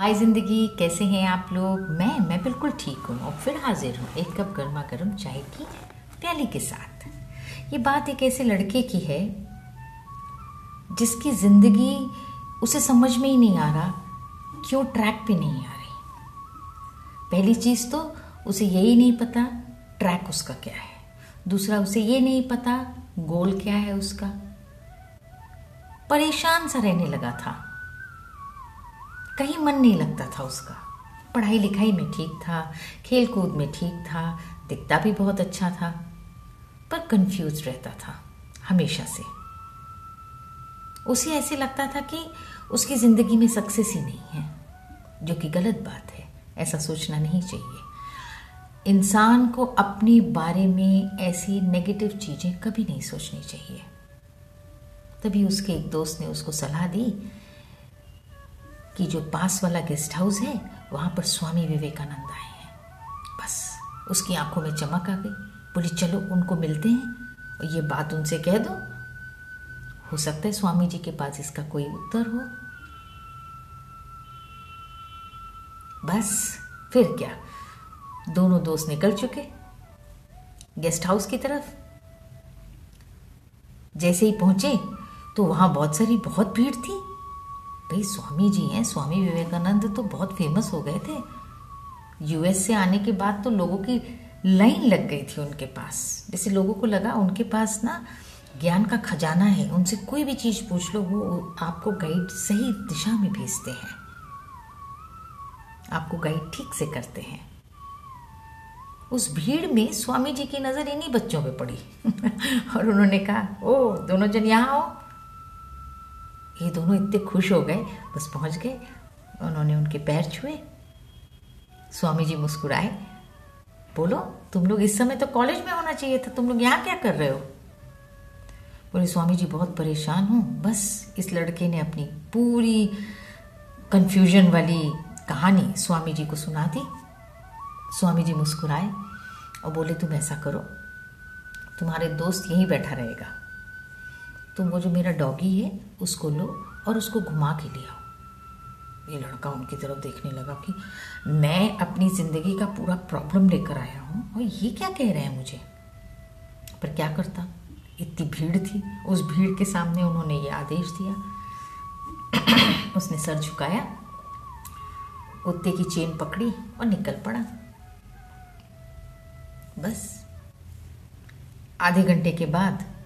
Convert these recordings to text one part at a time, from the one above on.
हाय ज़िंदगी, कैसे हैं आप लोग? मैं मैं बिल्कुल ठीक हूँ और फिर हाजिर हूँ एक कप गर्मा गर्म चाय की प्याली के साथ। ये बात एक ऐसे लड़के की है जिसकी ज़िंदगी उसे समझ में ही नहीं आ रहा, क्यों ट्रैक पे नहीं आ रही। पहली चीज़ तो उसे यही नहीं पता ट्रैक उसका क्या है। दूसरा, उसे ये नहीं पता गोल क्या है उसका। परेशान सा रहने लगा था। कहीं मन नहीं लगता था उसका। पढ़ाई लिखाई में ठीक था खेल कूद में ठीक था, दिखता भी बहुत अच्छा था, पर कंफ्यूज रहता था, हमेशा से। उसे ऐसे लगता था कि उसकी ज़िंदगी में सक्सेस ही नहीं है, जो कि गलत बात है, ऐसा सोचना नहीं चाहिए। इंसान को अपने बारे में ऐसी नेगेटिव चीज़ें कभी नहीं सोचनी चाहिए। तभी उसके एक दोस्त ने उसको सलाह दी कि जो पास वाला गेस्ट हाउस है, वहाँ पर स्वामी विवेकानंद आए हैं। बस, उसकी आँखों में चमक आ गई। बोली, चलो, उनको मिलते हैं। और ये बात उनसे कह दो। हो सकता है स्वामी जी के पास इसका कोई उत्तर हो। बस, फिर क्या? दोनों दोस्त निकल चुके। गेस्ट हाउस की तरफ़। जैसे ही पहुँचे तो वहाँ बहुत सारी बहुत भीड़ थी। भाई, स्वामी जी हैं, स्वामी विवेकानंद तो बहुत फ़ेमस हो गए थे। यूएस से आने के बाद तो लोगों की लाइन लग गई थी उनके पास। जैसे लोगों को लगा उनके पास ना ज्ञान का खजाना है, उनसे कोई भी चीज़ पूछ लो, वो आपको गाइड सही दिशा में भेजते हैं। आपको गाइड ठीक से करते हैं। उस भीड़ में स्वामी जी की नज़र इन्हीं बच्चों पे पड़ी। और उन्होंने कहा, ओ, दोनों जन यहाँ आओ। ये दोनों इतने खुश हो गए, बस पहुँच गए। उन्होंने उनके पैर छुए। स्वामी जी मुस्कुराए। बोलो, तुम लोग इस समय तो कॉलेज में होना चाहिए था, तुम लोग यहाँ क्या कर रहे हो? बोले स्वामी जी बहुत परेशान हूँ। बस इस लड़के ने अपनी पूरी कंफ्यूजन वाली कहानी स्वामी जी को सुना दी। स्वामी जी मुस्कुराए और बोले, तुम ऐसा करो, तुम्हारे दोस्त यहीं बैठा रहेगा। तुम वो जो मेरा डॉगी है, उसको लो और उसको घुमा के ले आओ। ये लड़का उनकी तरफ़ देखने लगा कि मैं अपनी ज़िंदगी का पूरा प्रॉब्लम लेकर आया हूँ और ये क्या कह रहे हैं मुझे? पर क्या करता? इतनी भीड़ थी। उस भीड़ के सामने उन्होंने ये आदेश दिया। उसने सर झुकाया, कुत्ते की चेन पकड़ी और निकल पड़ा। बस। आधे घंटे के बाद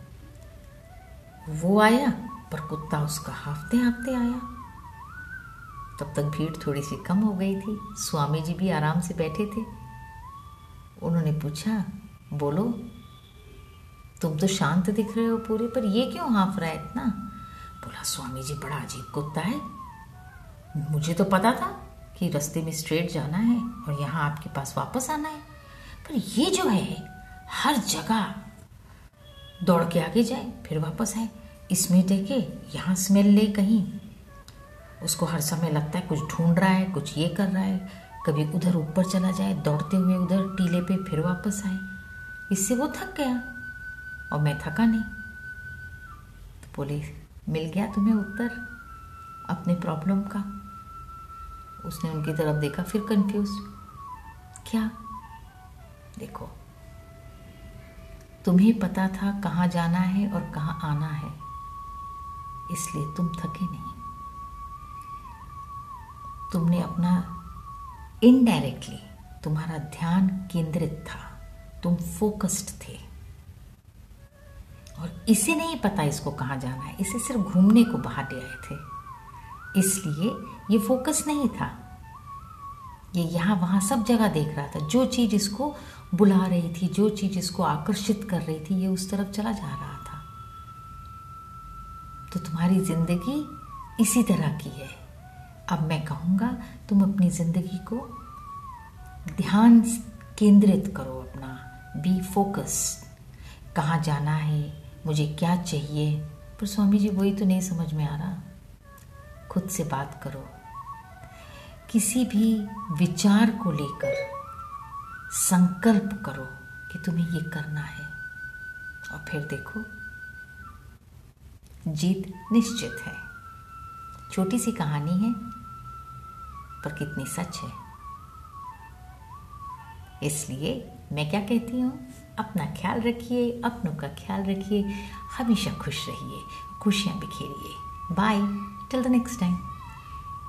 वो आया, पर कुत्ता उसका हाफते हाफते आया। तब तक भीड़ थोड़ी सी कम हो गई थी। स्वामी जी भी आराम से बैठे थे। उन्होंने पूछा, बोलो, तुम तो शांत दिख रहे हो पूरे, पर ये क्यों हाफ़ रहा है इतना? बोला स्वामी जी बड़ा अजीब कुत्ता है। मुझे तो पता था कि रास्ते में स्ट्रेट जाना है और यहाँ आपके पास वापस आना है। पर ये जो है, हर जगह दौड़ के आगे जाए, फिर वापस आए। इसमें देखे, यहाँ स्मेल ले कहीं। उसको हर समय लगता है कुछ ढूंढ रहा है, कुछ ये कर रहा है। कभी उधर ऊपर चला जाए, दौड़ते हुए उधर टीले पे फिर वापस आए। इससे वो थक गया, और मैं थका नहीं। तो बोले, मिल गया तुम्हें उत्तर अपने प्रॉब्लम का? उसने उनकी तरफ़ देखा, फिर कंफ्यूज क्या? देखो तुम्हें पता था कहाँ जाना है और कहाँ आना है। इसलिए तुम थके नहीं। तुमने अपना इनडायरेक्टली तुम्हारा ध्यान केंद्रित था। तुम फोकस्ड थे। और इसे नहीं पता इसको कहाँ जाना है। इसे सिर्फ़ घूमने को बाहर ले आए थे। इसलिए ये फोकस नहीं था। ये यहाँ वहाँ सब जगह देख रहा था। जो चीज़ इसको बुला रही थी, जो चीज़ इसको आकर्षित कर रही थी, ये उस तरफ़ चला जा रहा था। तो तुम्हारी ज़िंदगी इसी तरह की है। अब मैं कहूँगा, तुम अपनी ज़िंदगी को ध्यान केंद्रित करो अपना। बी फोकस कहाँ जाना है? मुझे क्या चाहिए? पर स्वामी जी, वही तो नहीं समझ में आ रहा। खुद से बात करो। किसी भी विचार को लेकर संकल्प करो कि तुम्हें ये करना है। और फिर देखो, जीत निश्चित है। छोटी सी कहानी है, पर कितनी सच है। इसलिए मैं क्या कहती हूँ, अपना ख्याल रखिए, अपनों का ख्याल रखिए। हमेशा खुश रहिए, खुशियाँ बिखेरिए। Bye till the next time